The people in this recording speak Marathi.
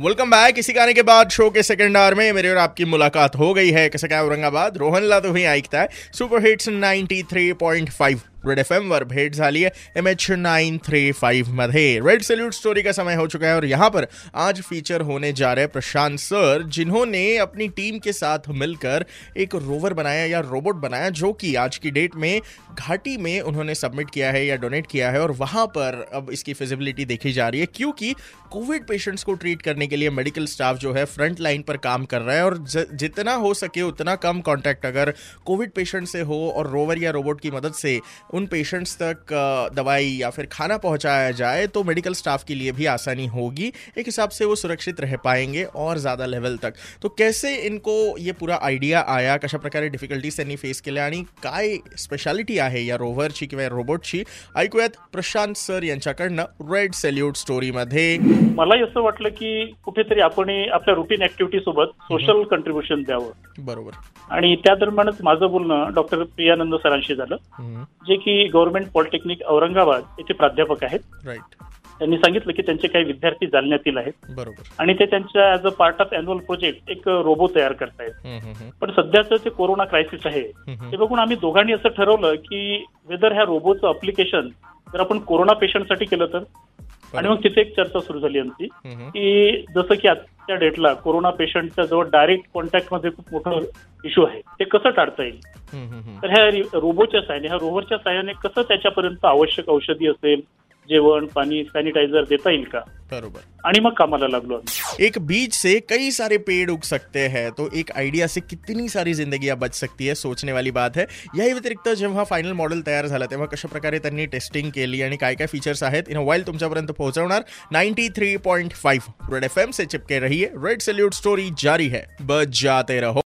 वेलकम बैक इसी गाने के बाद शो के सेकंड आवर में मेरे और आपकी मुलाकात हो गई है। कैसे क्या औरंगाबाद? रोहन ला तो सुपर हिट्स है super hits five red F M वर भेंट झाली है। M H nine three five मधे रेड सैल्यूट स्टोरी का समय हो चुका है और यहाँ पर आज फीचर होने जा रहे प्रशांत सर, जिन्होंने अपनी टीम के साथ मिलकर एक रोवर बनाया या रोबोट बनाया, जो कि आज की डेट में घाटी में उन्होंने सबमिट किया है या डोनेट किया है और वहाँ पर अब इसकी फिजिबिलिटी देखी जा रही है क्योंकि कोविड पेशेंट्स को ट्रीट करने के लिए मेडिकल स्टाफ जो है फ्रंट लाइन पर काम कर रहा है और जितना हो सके उतना कम कॉन्टैक्ट अगर कोविड पेशेंट से हो और रोवर या रोबोट की मदद से उन पेशेंट्स तक दवाई या फिर खाना पहुंचाया जाए तो मेडिकल स्टाफ के लिए भी आसानी होगी। एक हिसाब से वो सुरक्षित रह पाएंगे और ज़्यादा लेवल तक। तो कैसे इनको ये पूरा आयडिया आया? कशा प्रकारे डिफिकल्टीज त्यांनी फेस केल्या आणि काय स्पेशालिटी आहे या रोव्हरची किंवा रोबोटची ऐकूयात प्रशांत सर यांच्याकडनं रेड सेल्यूट स्टोरीमध्ये मलाही असं वाटलं की कुठेतरी आपण आपल्या रुटीन ऍक्टिव्हिटी सोबत सोशल कंट्रीब्युशन द्यावं. बरोबर. आणि त्या दरम्यानच माझं बोलणं डॉक्टर प्रियानंद सरांशी झालं. जे की गव्हर्नमेंट पॉलिटेक्निक औरंगाबाद येथे प्राध्यापक आहेत. राईट त्यांनी सांगितलं की त्यांचे काही विद्यार्थी जालन्यातील आहेत. बरोबर. आणि ते त्यांच्या as a part of annual project एक रोबो तयार करतायत. पण सध्याचं जे कोरोना क्रायसिस आहे. ते बघून आम्ही दोघांनी असं ठरवलं की वेदर ह्या रोबोचं अप्लिकेशन जर आपण कोरोना पेशंटसाठी केलं तर? आणि मग तिथे एक चर्चा सुरू झाली आमची की जसं की आजच्या डेटला कोरोना पेशंटच्या जवळ डायरेक्ट कॉन्टॅक्टमध्ये खूप मोठं इश्यू आहे. ते कसं टाळता येईल. तर ह्या रोबोच्या साहाय्याने ह्या रोव्हरच्या साहाय्याने कसं त्याच्यापर्यंत आवश्यक औषधी असेल? जेवण पाणी सॅनिटायझर देता येईल का? बरोबर. आणि मग कामाला लागलो आम्ही. एक बीज से कई सारे पेड़ उग सकते हैं तो एक आइडिया से कितनी सारी ज़िंदगी बच सकती है सोचने वाली बात है। याही व्यतिरिक्त जेव्हा फायनल मॉडेल तयार झालं तेव्हा कशा प्रकारे त्यांनी टेस्टिंग केली आणि काय काय फीचर्स आहेत इन वाईल तुमच्यापर्यंत पोहोचवणार ninety three point five red F M से चिपके रहिए रेड सल्यूट स्टोरी जारी है। बच जाते रहो।